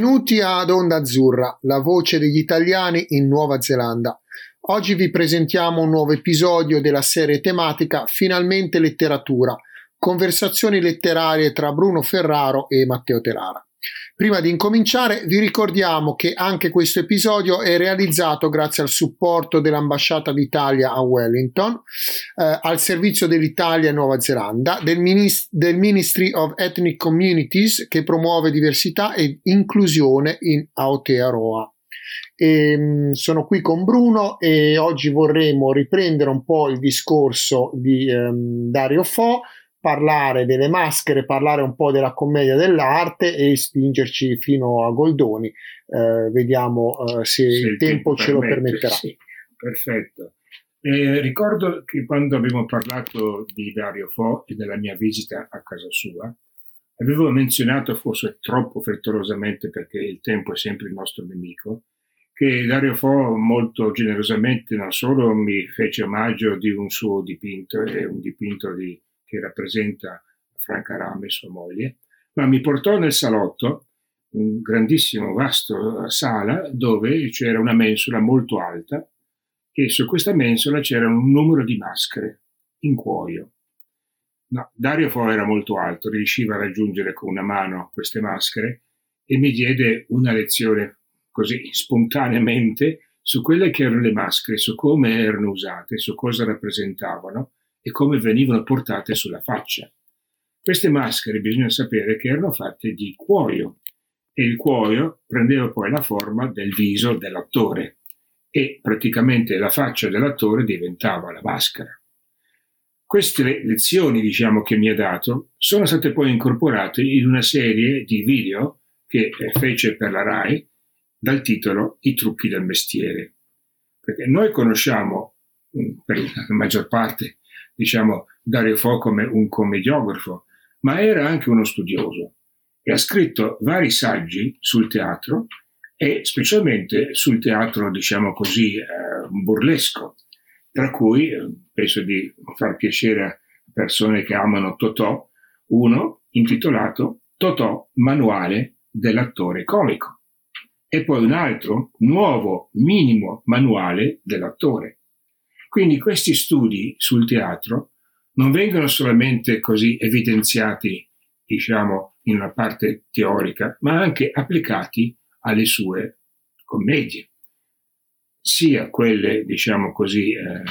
Benvenuti ad Onda Azzurra, la voce degli italiani in Nuova Zelanda. Oggi vi presentiamo un nuovo episodio della serie tematica Finalmente letteratura, conversazioni letterarie tra Bruno Ferraro e Matteo Telara. Prima di incominciare vi ricordiamo che anche questo episodio è realizzato grazie al supporto dell'Ambasciata d'Italia a Wellington, eh, al servizio dell'Italia in Nuova Zelanda, del, Minis- del, Ministry of Ethnic Communities che promuove diversità e inclusione in Aotearoa. E, ehm, sono qui con Bruno e oggi vorremmo riprendere un po' il discorso di um, Dario Fo parlare delle maschere, parlare un po' della commedia dell'arte e spingerci fino a Goldoni. Eh, vediamo eh, se, se, il tempo, tempo ce permette, lo permetterà. Sì, perfetto. Eh, ricordo che quando abbiamo parlato di Dario Fo e della mia visita a casa sua, avevo menzionato, forse troppo frettolosamente perché il tempo è sempre il nostro nemico, che Dario Fo molto generosamente non solo mi fece omaggio di un suo dipinto, è un dipinto di che rappresenta Franca Rame sua moglie, ma mi portò nel salotto, un grandissimo, vasto sala, dove c'era una mensola molto alta e su questa mensola c'era un numero di maschere in cuoio. No, Dario Fo era molto alto, riusciva a raggiungere con una mano queste maschere e mi diede una lezione così spontaneamente su quelle che erano le maschere, su come erano usate, su cosa rappresentavano e come venivano portate sulla faccia. Queste maschere bisogna sapere che erano fatte di cuoio e il cuoio prendeva poi la forma del viso dell'attore e praticamente la faccia dell'attore diventava la maschera. Queste lezioni, diciamo, che mi ha dato sono state poi incorporate in una serie di video che fece per la RAI dal titolo I trucchi del mestiere. Perché noi conosciamo, mm, per la maggior parte, diciamo, Dario Fo come un commediografo, ma era anche uno studioso e ha scritto vari saggi sul teatro e specialmente sul teatro, diciamo così, eh, burlesco, tra cui eh, penso di far piacere a persone che amano Totò, uno intitolato Totò, manuale dell'attore comico, e poi un altro nuovo minimo manuale dell'attore. Quindi questi studi sul teatro non vengono solamente così evidenziati, diciamo, in una parte teorica, ma anche applicati alle sue commedie, sia quelle, diciamo così, eh,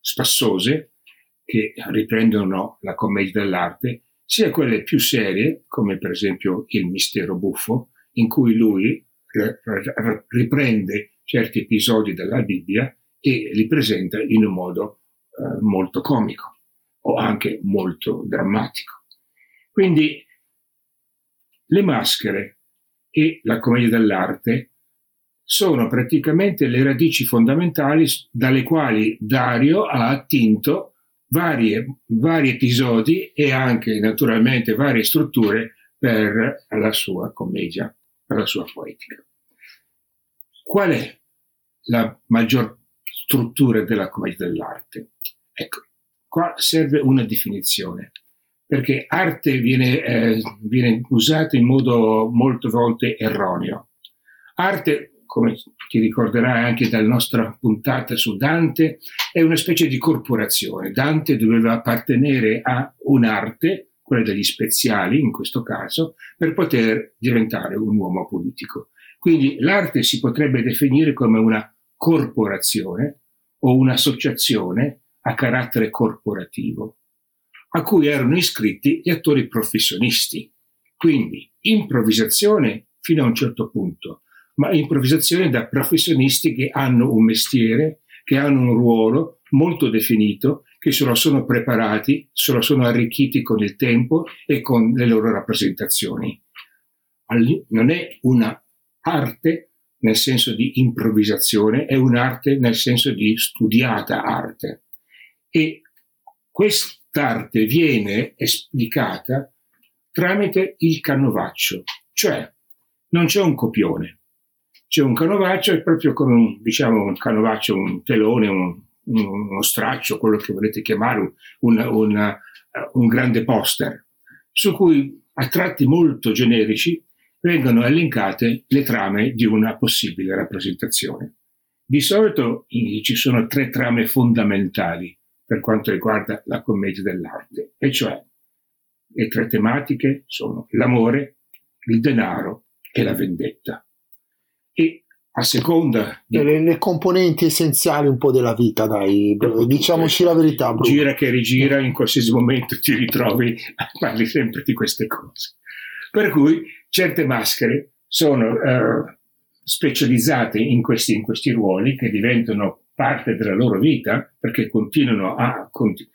spassose, che riprendono la commedia dell'arte, sia quelle più serie, come per esempio Il mistero buffo, in cui lui riprende certi episodi della Bibbia e li presenta in un modo eh, molto comico o anche molto drammatico. Quindi le maschere e la commedia dell'arte sono praticamente le radici fondamentali dalle quali Dario ha attinto varie, vari episodi e anche naturalmente varie strutture per la sua commedia, per la sua poetica. Qual è la maggior strutture della commedia dell'arte. Ecco, qua serve una definizione, perché arte viene, eh, viene usata in modo molte volte erroneo. Arte, come ti ricorderai anche dalla nostra puntata su Dante, è una specie di corporazione. Dante doveva appartenere a un'arte, quella degli speziali in questo caso, per poter diventare un uomo politico. Quindi l'arte si potrebbe definire come una corporazione o un'associazione a carattere corporativo, a cui erano iscritti gli attori professionisti. Quindi improvvisazione fino a un certo punto, ma improvvisazione da professionisti che hanno un mestiere, che hanno un ruolo molto definito, che se lo sono preparati, se lo sono arricchiti con il tempo e con le loro rappresentazioni. Non è una arte nel senso di improvvisazione, è un'arte nel senso di studiata arte. E quest'arte viene esplicata tramite il canovaccio, cioè non c'è un copione, c'è un canovaccio, è proprio come un, diciamo, un canovaccio, un telone, un, uno straccio, quello che volete chiamare, un, un, un grande poster, su cui a tratti molto generici vengono elencate le trame di una possibile rappresentazione. Di solito ci sono tre trame fondamentali per quanto riguarda la commedia dell'arte, e cioè le tre tematiche sono l'amore, il denaro e la vendetta. E a seconda di... le, le, componenti essenziali un po' della vita, dai, diciamoci la verità. Bruno. Gira che rigira, in qualsiasi momento ti ritrovi a parli sempre di queste cose. Per cui certe maschere sono uh, specializzate in questi, in questi ruoli che diventano parte della loro vita perché continuano a,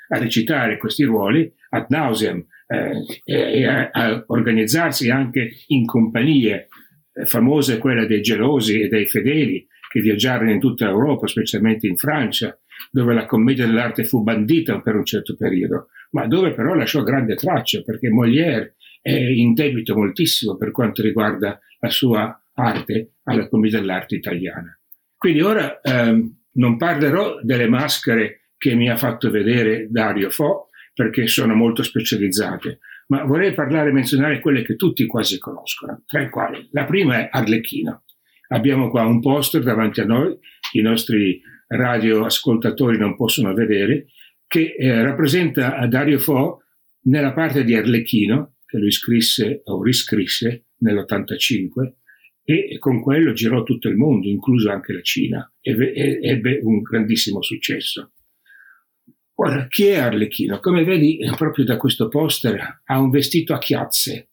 a recitare questi ruoli ad nauseam eh, e a, a, organizzarsi anche in compagnie. Eh, famosa è quella dei gelosi e dei fedeli che viaggiarono in tutta Europa, specialmente in Francia, dove la commedia dell'arte fu bandita per un certo periodo, ma dove però lasciò grande traccia perché Molière è in debito moltissimo per quanto riguarda la sua arte alla commedia dell'arte italiana. Quindi ora ehm, non parlerò delle maschere che mi ha fatto vedere Dario Fo, perché sono molto specializzate, ma vorrei parlare e menzionare quelle che tutti quasi conoscono, tra i quali la prima è Arlecchino. Abbiamo qua un poster davanti a noi, i nostri radioascoltatori non possono vedere, che eh, rappresenta Dario Fo nella parte di Arlecchino, che lui scrisse o riscrisse nell'85, e con quello girò tutto il mondo, incluso anche la Cina, e ebbe un grandissimo successo. Ora, chi è Arlecchino? Come vedi proprio da questo poster ha un vestito a chiazze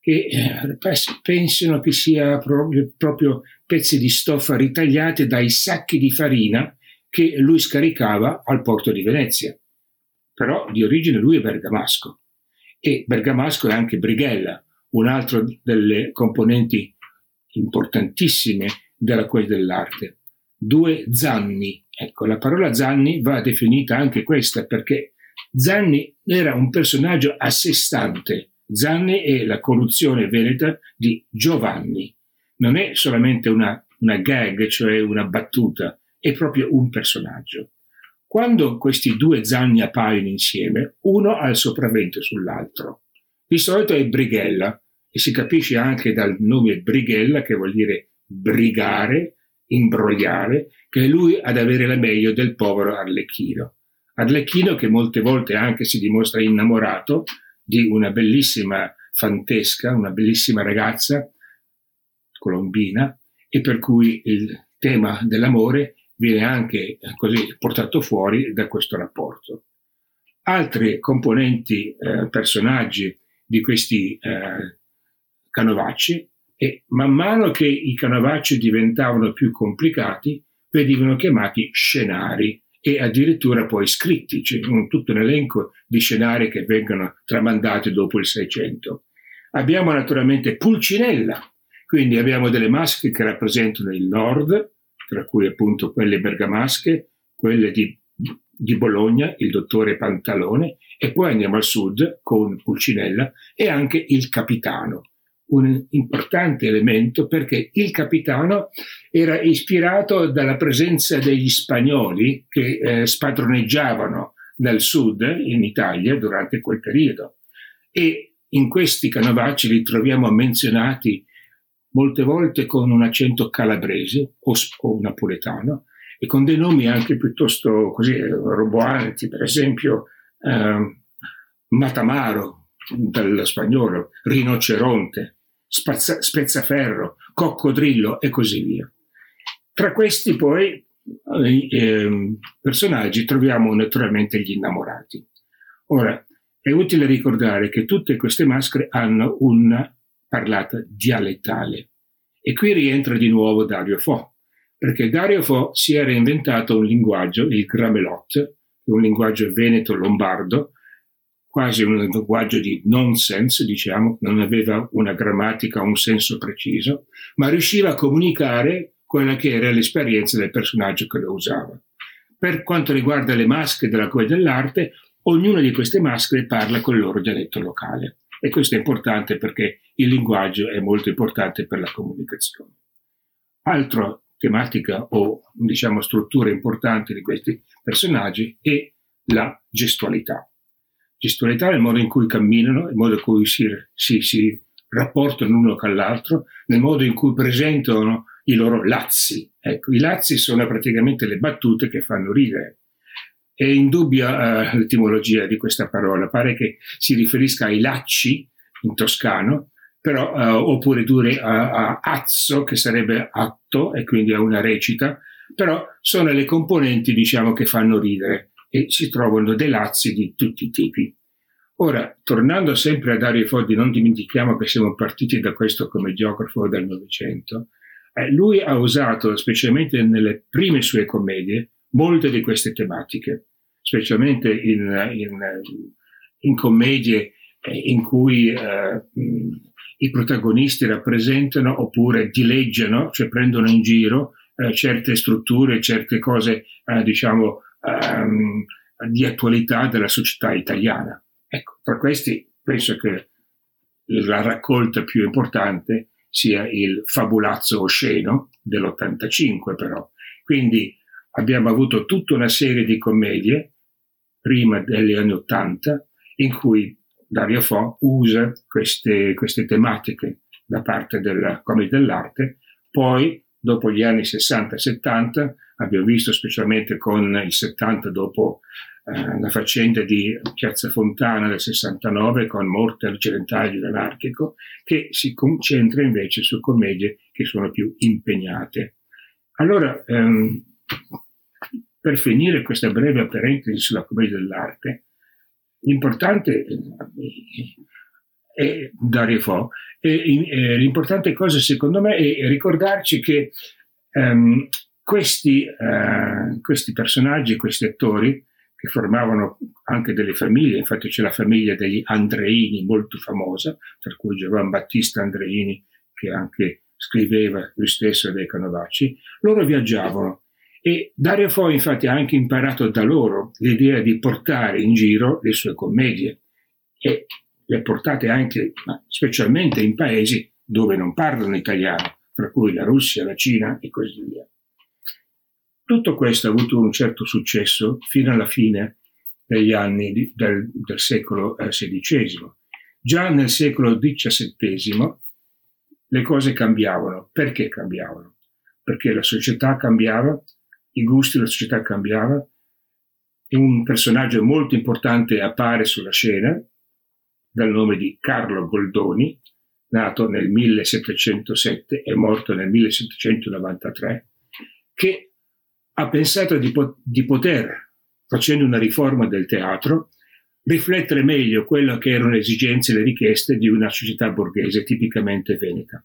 che eh, pensano che sia proprio, proprio pezzi di stoffa ritagliati dai sacchi di farina che lui scaricava al porto di Venezia. Però di origine lui è bergamasco e bergamasco è anche Brighella, un altro delle componenti importantissime della quella dell'arte. Due zanni. Ecco, la parola zanni va definita anche questa perché Zanni era un personaggio a sé stante. Zanni è la corruzione veneta di Giovanni. Non è solamente una, una gag, cioè una battuta, è proprio un personaggio. Quando questi due zanni appaiono insieme, uno ha il sopravvento sull'altro. Di solito è Brighella, e si capisce anche dal nome Brighella, che vuol dire brigare, imbrogliare, che è lui ad avere la meglio del povero Arlecchino. Arlecchino che molte volte anche si dimostra innamorato di una bellissima fantesca, una bellissima ragazza colombina, e per cui il tema dell'amore viene anche così portato fuori da questo rapporto. Altri componenti, eh, personaggi di questi eh, canovacci e man mano che i canovacci diventavano più complicati venivano chiamati scenari e addirittura poi scritti, c'è un, tutto un elenco di scenari che vengono tramandati dopo il 600. Abbiamo naturalmente Pulcinella, quindi abbiamo delle maschere che rappresentano il nord, tra cui appunto quelle bergamasche, quelle di, di Bologna, il dottore Pantalone, e poi andiamo al sud con Pulcinella e anche il capitano un importante elemento perché il capitano era ispirato dalla presenza degli spagnoli che eh, spadroneggiavano dal sud in Italia durante quel periodo. E in questi canovacci li troviamo menzionati molte volte con un accento calabrese o, o napoletano e con dei nomi anche piuttosto così roboanti, per esempio eh, Matamaro, dal spagnolo, rinoceronte, spazza, spezzaferro, coccodrillo e così via. Tra questi poi eh, personaggi troviamo naturalmente gli innamorati. Ora, è utile ricordare che tutte queste maschere hanno una parlata dialettale. E qui rientra di nuovo Dario Fo, perché Dario Fo si era inventato un linguaggio, il Gramelot, un linguaggio veneto-lombardo, quasi un linguaggio di nonsense, diciamo, non aveva una grammatica un senso preciso, ma riusciva a comunicare quella che era l'esperienza del personaggio che lo usava. Per quanto riguarda le maschere della commedia dell'arte, ognuna di queste maschere parla con il loro dialetto locale e questo è importante perché il linguaggio è molto importante per la comunicazione. Altra tematica o diciamo struttura importante di questi personaggi è la gestualità gestualità, il modo in cui camminano, il modo in cui si, si, si rapportano l'uno con l'altro, nel modo in cui presentano i loro lazzi. Ecco, i lazzi sono praticamente le battute che fanno ridere. È indubbia uh, l'etimologia di questa parola, pare che si riferisca ai lacci in toscano, però, uh, oppure dure a, a azzo, che sarebbe atto e quindi a una recita, però sono le componenti, diciamo, che fanno ridere e si trovano dei lazzi di tutti i tipi. Ora, tornando sempre a Dario Foddi, non dimentichiamo che siamo partiti da questo come geografo del Novecento, eh, lui ha usato, specialmente nelle prime sue commedie, molte di queste tematiche, specialmente in, in, in commedie eh, in cui eh, i protagonisti rappresentano oppure dileggiano, cioè prendono in giro eh, certe strutture, certe cose, eh, diciamo, um, di attualità della società italiana. Ecco, tra questi penso che la raccolta più importante sia il fabulazzo osceno dell'85 però. Quindi abbiamo avuto tutta una serie di commedie prima degli anni 80 in cui Dario Fo usa queste, queste tematiche da parte della commedia dell'arte, poi dopo gli anni 60 e 70 abbiamo visto specialmente con il 70 dopo eh, la faccenda di Piazza Fontana del 69 con Morte occidentale anarchico, che si concentra invece su commedie che sono più impegnate. Allora, ehm, per finire questa breve parentesi sulla commedia dell'arte, l'importante è Dario Fo, e, e, l'importante cosa secondo me è ricordarci che ehm, questi, eh, questi personaggi, questi attori, che formavano anche delle famiglie, infatti c'è la famiglia degli Andreini molto famosa, tra cui Giovan Battista Andreini, che anche scriveva lui stesso dei Canovacci, loro viaggiavano e Dario Fo infatti ha anche imparato da loro l'idea di portare in giro le sue commedie e le ha portate anche, specialmente in paesi dove non parlano italiano, tra cui la Russia, la Cina e così via. Tutto questo ha avuto un certo successo fino alla fine degli anni di, del, del, secolo XVI. Eh, Già nel secolo XVII le cose cambiavano. Perché cambiavano? Perché la società cambiava, i gusti della società cambiavano, un personaggio molto importante appare sulla scena, dal nome di Carlo Goldoni, nato nel 1707 e morto nel 1793, che ha pensato di, po- di poter, facendo una riforma del teatro, riflettere meglio quello che erano le esigenze e le richieste di una società borghese tipicamente veneta.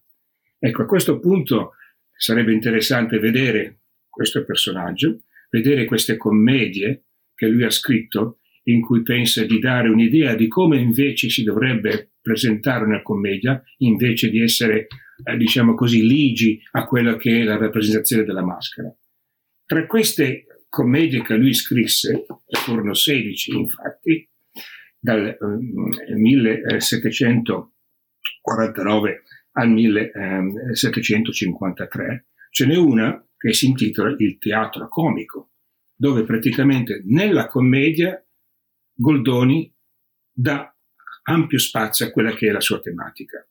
Ecco, a questo punto sarebbe interessante vedere questo personaggio, vedere queste commedie che lui ha scritto, in cui pensa di dare un'idea di come invece si dovrebbe presentare una commedia, invece di essere, eh, diciamo così, ligi a quella che è la rappresentazione della maschera. Tra queste commedie che lui scrisse, furono 16 infatti, dal um, 1749 al 1753, ce n'è una che si intitola Il teatro comico, dove praticamente nella commedia Goldoni dà ampio spazio a quella che è la sua tematica.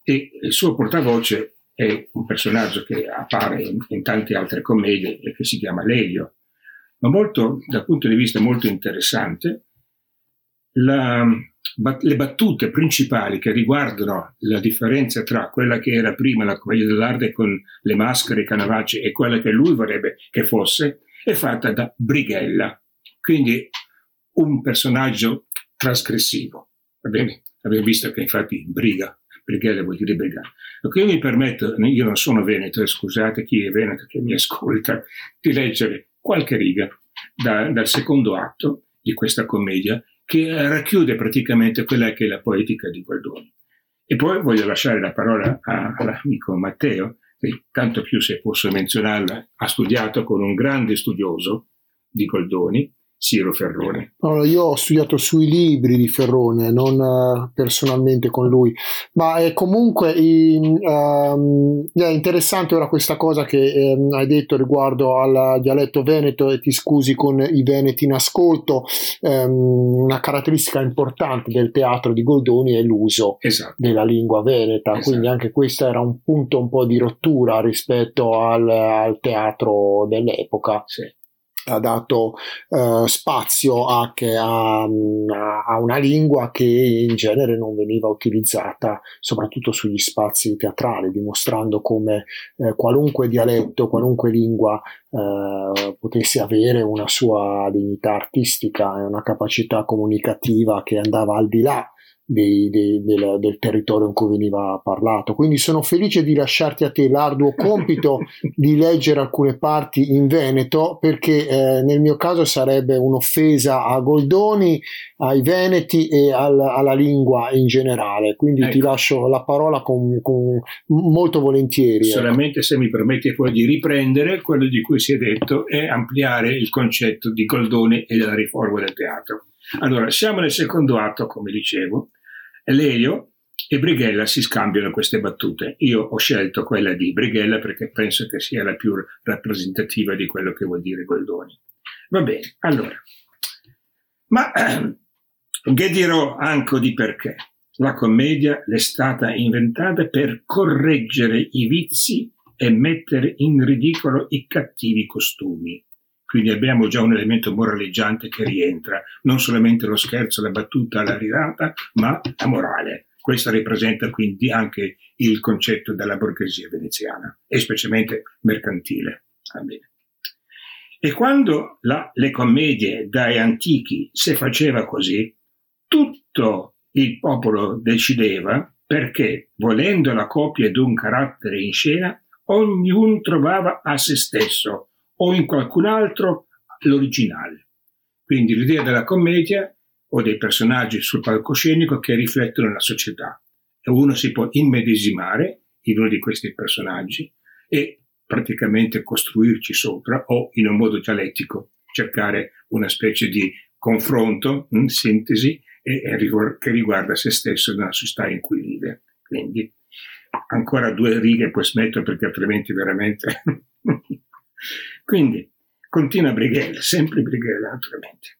E il suo portavoce è un personaggio che appare in, in tante altre commedie e che si chiama Lelio, ma molto, dal punto di vista molto interessante, la, le battute principali che riguardano la differenza tra quella che era prima la commedia dell'arte con le maschere, i canavacci e quella che lui vorrebbe che fosse, è fatta da Brighella, quindi un personaggio trasgressivo. Va bene? Abbiamo visto che infatti briga brigheria vuol dire brigata. Ecco, io mi permetto, io non sono veneto, scusate chi è veneto che mi ascolta, di leggere qualche riga da, dal secondo atto di questa commedia che racchiude praticamente quella che è la poetica di Goldoni. E poi voglio lasciare la parola all'amico Matteo, che tanto più se posso menzionarla, ha studiato con un grande studioso di Goldoni, Siro Ferrone? Allora, io ho studiato sui libri di Ferrone, non uh, personalmente con lui, ma è comunque in, um, è interessante ora questa cosa che um, hai detto riguardo al dialetto veneto e ti scusi con i veneti in ascolto. Um, una caratteristica importante del teatro di Goldoni è l'uso esatto. della lingua veneta, esatto. quindi anche questo era un punto un po' di rottura rispetto al, al teatro dell'epoca. Sì ha dato uh, spazio a, a, a, una lingua che in genere non veniva utilizzata soprattutto sugli spazi teatrali, dimostrando come eh, qualunque dialetto, qualunque lingua eh, potesse avere una sua dignità artistica e una capacità comunicativa che andava al di là dei, dei, del, del, territorio in cui veniva parlato. Quindi sono felice di lasciarti a te l'arduo compito di leggere alcune parti in Veneto perché eh, nel mio caso sarebbe un'offesa a Goldoni, ai Veneti e al, alla lingua in generale. Quindi ecco. ti lascio la parola con, con molto volentieri. Ecco. Solamente ecco. se mi permetti poi di riprendere quello di cui si è detto e ampliare il concetto di Goldoni e della riforma del teatro. Allora, siamo nel secondo atto, come dicevo, Lelio e Brighella si scambiano queste battute. Io ho scelto quella di Brighella perché penso che sia la più rappresentativa di quello che vuol dire Goldoni. Va bene, allora. Ma che dirò anche di perché? La commedia è stata inventata per correggere i vizi e mettere in ridicolo i cattivi costumi. Quindi abbiamo già un elemento moraleggiante che rientra, non solamente lo scherzo, la battuta, la risata, ma la morale. Questo rappresenta quindi anche il concetto della borghesia veneziana, e specialmente mercantile. E quando la, le commedie dai antichi si faceva così, tutto il popolo decideva perché, volendo la copia di un carattere in scena, ognuno trovava a se stesso o in qualcun altro l'originale. Quindi l'idea della commedia o dei personaggi sul palcoscenico che riflettono la società e uno si può immedesimare in uno di questi personaggi e praticamente costruirci sopra o in un modo dialettico cercare una specie di confronto, in sintesi, e, e, che riguarda se stesso nella società in cui vive. Quindi ancora due righe poi smetto perché altrimenti veramente Quindi continua Brighella, sempre Brighella naturalmente.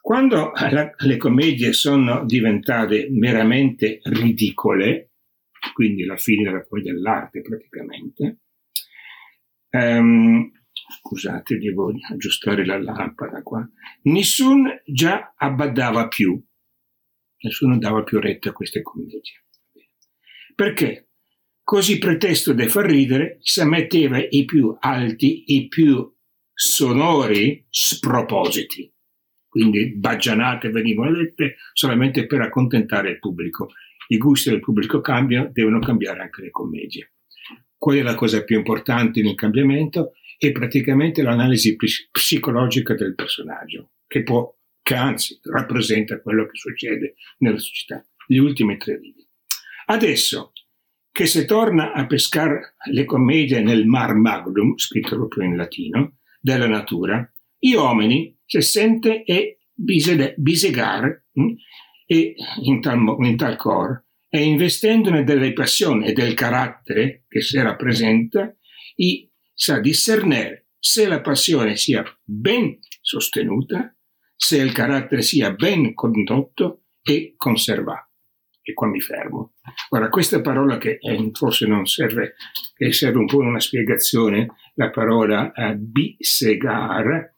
Quando la, le commedie sono diventate meramente ridicole, quindi la fine della commedia dell'arte praticamente, um, scusate, devo aggiustare la lampada qua, nessuno già abbadava più, nessuno dava più retta a queste commedie. Perché? Così pretesto da far ridere, si metteva i più alti, i più sonori spropositi. Quindi baggianate venivano dette solamente per accontentare il pubblico. I gusti del pubblico cambiano, devono cambiare anche le commedie. Qual è la cosa più importante nel cambiamento? È praticamente l'analisi psicologica del personaggio, che può, che anzi rappresenta quello che succede nella società. Gli ultimi tre righe. Adesso che se torna a pescare le commedie nel mar magnum, scritto proprio in latino, della natura, gli uomini se sente e bisegar hm, e in tal, in tal cor, e investendone delle passioni e del carattere che si rappresenta, i sa discernere se la passione sia ben sostenuta, se il carattere sia ben condotto e conservato e qua mi fermo. Ora, questa parola che eh, forse non serve, che serve un po' una spiegazione, la parola eh, bisegar,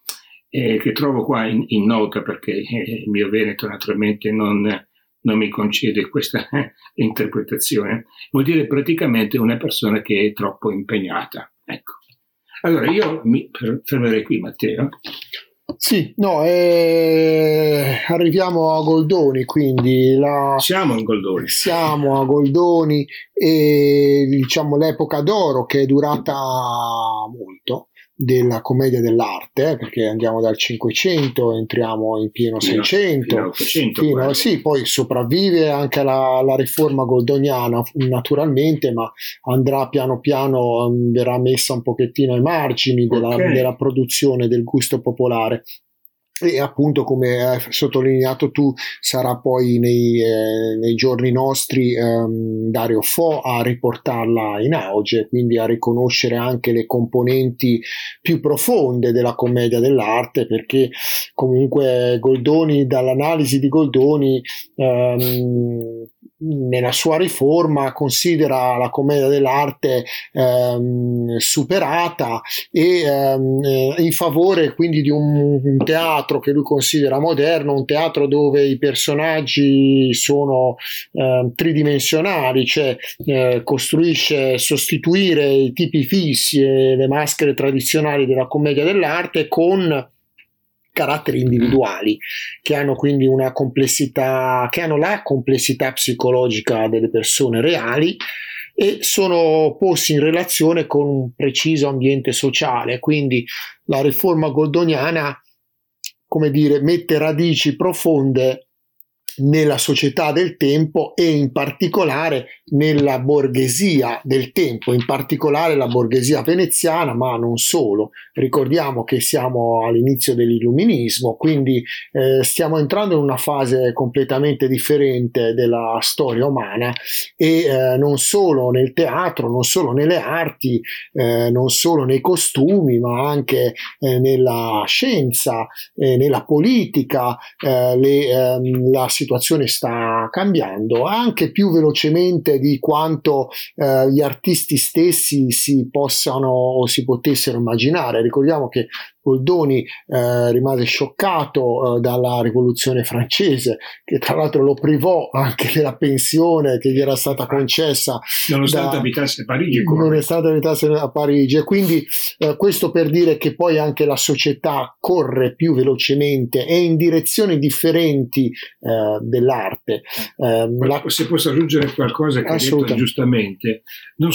eh, che trovo qua in, in nota perché eh, il mio Veneto naturalmente non, non mi concede questa eh, interpretazione, vuol dire praticamente una persona che è troppo impegnata. Ecco. Allora io mi fermerei qui, Matteo. Sì, no, eh, arriviamo a Goldoni, quindi la... siamo a Goldoni. Siamo a Goldoni e diciamo l'epoca d'oro che è durata molto, della commedia dell'arte, eh, perché andiamo dal 500, entriamo in pieno fino, 600, fino, 800, fino sì, poi sopravvive anche la, la, riforma goldoniana naturalmente, ma andrà piano piano, mm, verrà messa un pochettino ai margini della, okay. della produzione del gusto popolare e appunto come hai sottolineato tu sarà poi nei, eh, nei giorni nostri ehm, Dario Fo a riportarla in auge quindi a riconoscere anche le componenti più profonde della commedia dell'arte perché comunque Goldoni dall'analisi di Goldoni ehm, nella sua riforma considera la commedia dell'arte ehm, superata e ehm, eh, in favore quindi di un, un, teatro che lui considera moderno, un teatro dove i personaggi sono eh, tridimensionali, cioè eh, costruisce sostituire i tipi fissi e le maschere tradizionali della commedia dell'arte con caratteri individuali che hanno quindi una complessità, che hanno la complessità psicologica delle persone reali e sono posti in relazione con un preciso ambiente sociale. Quindi la riforma goldoniana, come dire, mette radici profonde nella società del tempo e in particolare nella borghesia del tempo, in particolare la borghesia veneziana, ma non solo. Ricordiamo che siamo all'inizio dell'illuminismo, quindi eh, stiamo entrando in una fase completamente differente della storia umana e eh, non solo nel teatro, non solo nelle arti, eh, non solo nei costumi, ma anche eh, nella scienza, nella politica, eh, le, ehm, la situazione sta cambiando anche più velocemente di quanto eh, gli artisti stessi si possano o si potessero immaginare. Ricordiamo che Goldoni eh, rimase scioccato eh, dalla rivoluzione francese, che tra l'altro lo privò anche della pensione che gli era stata concessa. Nonostante da, abitasse a Parigi. Nonostante abitasse a Parigi. E quindi eh, questo per dire che poi anche la società corre più velocemente e in direzioni differenti eh, dell'arte. Ehm, la... Se posso aggiungere qualcosa che hai detto giustamente, non,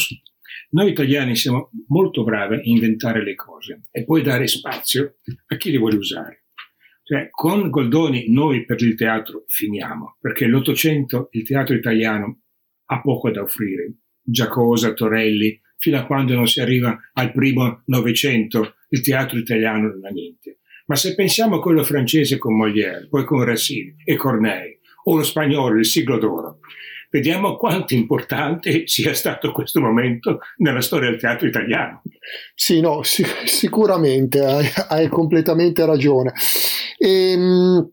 noi italiani siamo molto bravi a inventare le cose e poi dare spazio a chi le vuole usare. Cioè, con Goldoni noi per il teatro finiamo, perché l'Ottocento il teatro italiano ha poco da offrire. Giacosa, Torelli, fino a quando non si arriva al primo Novecento, il teatro italiano non ha niente. Ma se pensiamo a quello francese con Molière, poi con Racine e Corneille, o lo spagnolo, il siglo d'oro, vediamo quanto importante sia stato questo momento nella storia del teatro italiano. Sì, no, sic- sicuramente hai, hai, completamente ragione. Ehm,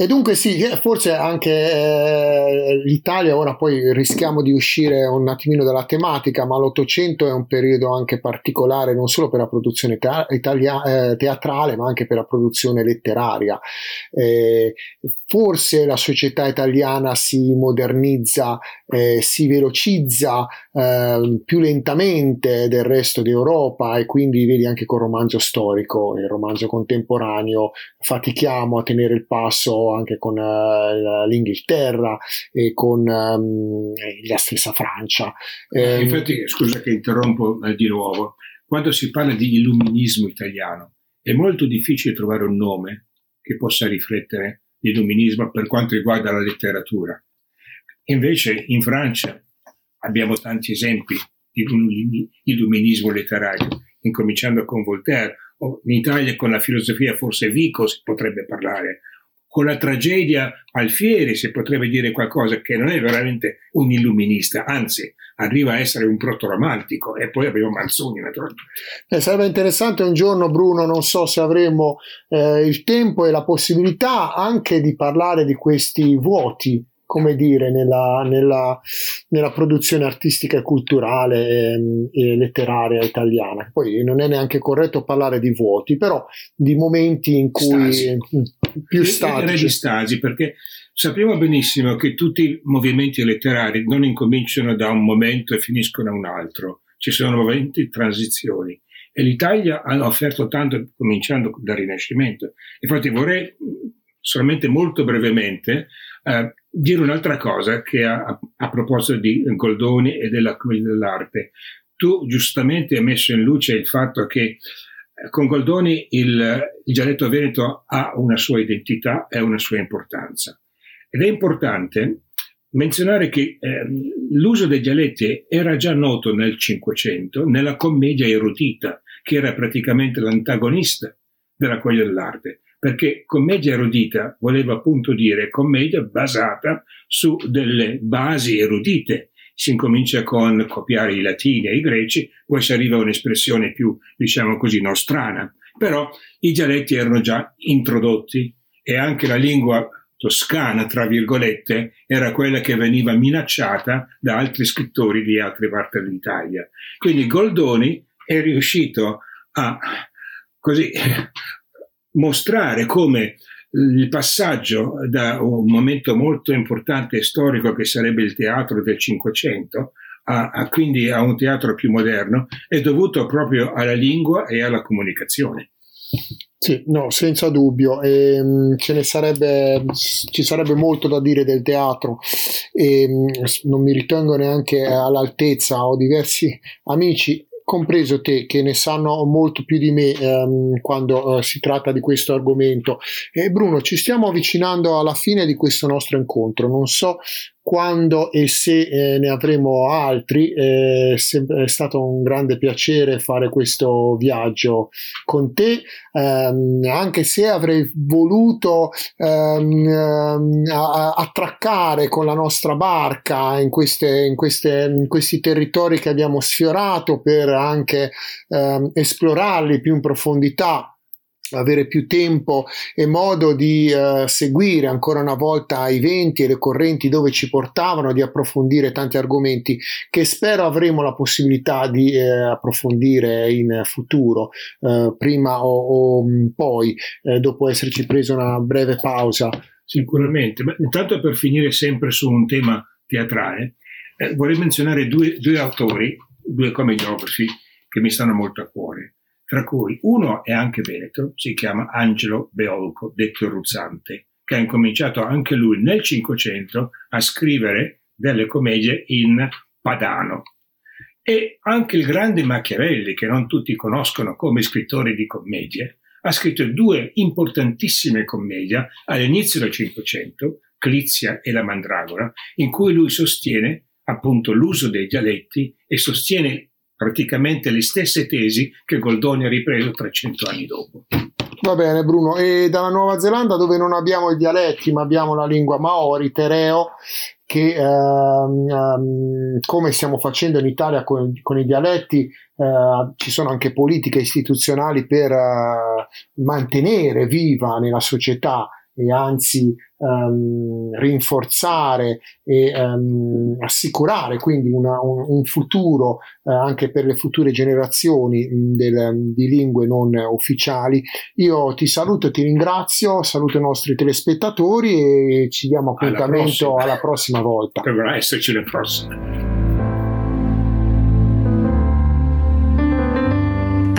e dunque sì, eh, forse anche eh, l'Italia, ora poi rischiamo di uscire un attimino dalla tematica, ma l'Ottocento è un periodo anche particolare non solo per la produzione te- italia- eh, teatrale, ma anche per la produzione letteraria. Eh, forse la società italiana si modernizza, eh, si velocizza ehm, più lentamente del resto d'Europa e quindi vedi anche col romanzo storico, il romanzo contemporaneo, fatichiamo a tenere il passo anche con uh, l'Inghilterra e con um, la stessa Francia. Eh, Infatti, scusa che interrompo eh, di nuovo, quando si parla di illuminismo italiano è molto difficile trovare un nome che possa riflettere l'illuminismo per quanto riguarda la letteratura. Invece in Francia abbiamo tanti esempi di illuminismo letterario, incominciando con Voltaire, in Italia con la filosofia forse Vico si potrebbe parlare, con la tragedia Alfieri si potrebbe dire qualcosa che non è veramente un illuminista, anzi arriva a essere un protoromantico e poi abbiamo Manzoni naturalmente. Eh, sarebbe interessante un giorno Bruno, non so se avremo eh, il tempo e la possibilità anche di parlare di questi vuoti come dire, nella, nella, nella, produzione artistica e culturale e, ehm, e, letteraria italiana. Poi non è neanche corretto parlare di vuoti, però di momenti in cui stasi. più statici. di stasi, perché sappiamo benissimo che tutti i movimenti letterari non incominciano da un momento e finiscono a un altro, ci sono momenti di transizioni. E l'Italia ha offerto tanto, cominciando dal Rinascimento. Infatti vorrei solamente molto brevemente eh, dire un'altra cosa che a, a, proposito di Goldoni e della dell'arte. Tu giustamente hai messo in luce il fatto che con Goldoni il, il dialetto veneto ha una sua identità e una sua importanza. Ed è importante menzionare che eh, l'uso dei dialetti era già noto nel Cinquecento nella commedia erudita, che era praticamente l'antagonista della quella dell'arte, perché commedia erudita voleva appunto dire commedia basata su delle basi erudite. Si incomincia con copiare i latini e i greci, poi si arriva a un'espressione più, diciamo così, nostrana. Però i dialetti erano già introdotti e anche la lingua toscana, tra virgolette, era quella che veniva minacciata da altri scrittori di altre parti dell'Italia. Quindi Goldoni è riuscito a così mostrare come il passaggio da un momento molto importante e storico che sarebbe il teatro del Cinquecento a, a, quindi a un teatro più moderno è dovuto proprio alla lingua e alla comunicazione. Sì, no, senza dubbio. E, ehm, ne sarebbe, ci sarebbe molto da dire del teatro e ehm, non mi ritengo neanche all'altezza. Ho diversi amici compreso te che ne sanno molto più di me ehm, quando eh, si tratta di questo argomento. E Bruno, ci stiamo avvicinando alla fine di questo nostro incontro. Non so quando e se eh, ne avremo altri. Eh, è stato un grande piacere fare questo viaggio con te, ehm, anche se avrei voluto ehm, ehm attraccare con la nostra barca in, queste, in, queste, in, questi territori che abbiamo sfiorato per anche ehm, esplorarli più in profondità avere più tempo e modo di uh, seguire ancora una volta i venti e le correnti dove ci portavano, di approfondire tanti argomenti che spero avremo la possibilità di uh, approfondire in futuro, uh, prima o, o poi, dopo esserci preso una breve pausa. Sicuramente, ma intanto per finire sempre su un tema teatrale, vorrei menzionare due, due autori, due comediografi che mi stanno molto a cuore tra cui uno è anche veneto, si chiama Angelo Beolco, detto Ruzzante, che ha incominciato anche lui nel Cinquecento a scrivere delle commedie in padano. E anche il grande Machiavelli, che non tutti conoscono come scrittore di commedie, ha scritto due importantissime commedie all'inizio del Cinquecento, Clizia e la Mandragora, in cui lui sostiene appunto l'uso dei dialetti e sostiene praticamente le stesse tesi che Goldoni ha ripreso 300 anni dopo. Va bene Bruno, e dalla Nuova Zelanda dove non abbiamo i dialetti ma abbiamo la lingua maori, tereo, che ehm, ehm, come stiamo facendo in Italia con, con i dialetti eh, ci sono anche politiche istituzionali per eh, mantenere viva nella società e anzi um, rinforzare e um, assicurare quindi una, un, un, futuro uh, anche per le future generazioni mh, del, di lingue non ufficiali. Io ti saluto, ti ringrazio, saluto i nostri telespettatori e ci diamo appuntamento alla prossima, alla prossima volta. Dovrà esserci le prossime.